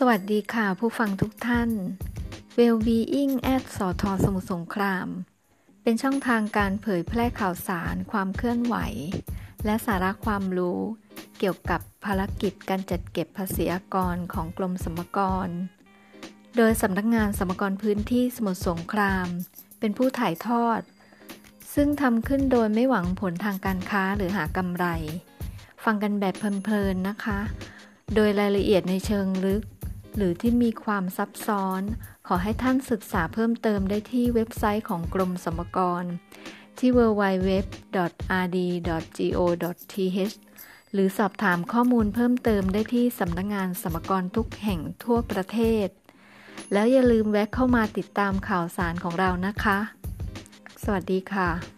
สวัสดีค่ะผู้ฟังทุกท่าน Wellbeing at สทสมุทรสงคราม เป็นช่องทางการเผยแพร่ข่าวสาร ความเคลื่อนไหว และสาระความรู้เกี่ยวกับภารกิจการจัดเก็บภาษีอากรของกรมสรรพากร โดยสำนักงานสรรพากรพื้นที่สมุทรสงคราม เป็นผู้ถ่ายทอด ซึ่งทำขึ้นโดยไม่หวังผลทางการค้าหรือหากำไร ฟังกันแบบเพลินๆนะคะ โดยรายละเอียดในเชิงลึก หรือที่มีความซับซ้อน ขอให้ท่านศึกษาเพิ่มเติมได้ที่เว็บไซต์ของกรมสรรพากร ที่ www.rd.go.th หรือสอบถามข้อมูลเพิ่มเติมได้ที่สำนักงงานสรรพากรทุกแห่งทั่วประเทศ แล้วอย่าลืมแวะเข้ามาติดตามข่าวสารของเรานะคะ สวัสดีค่ะ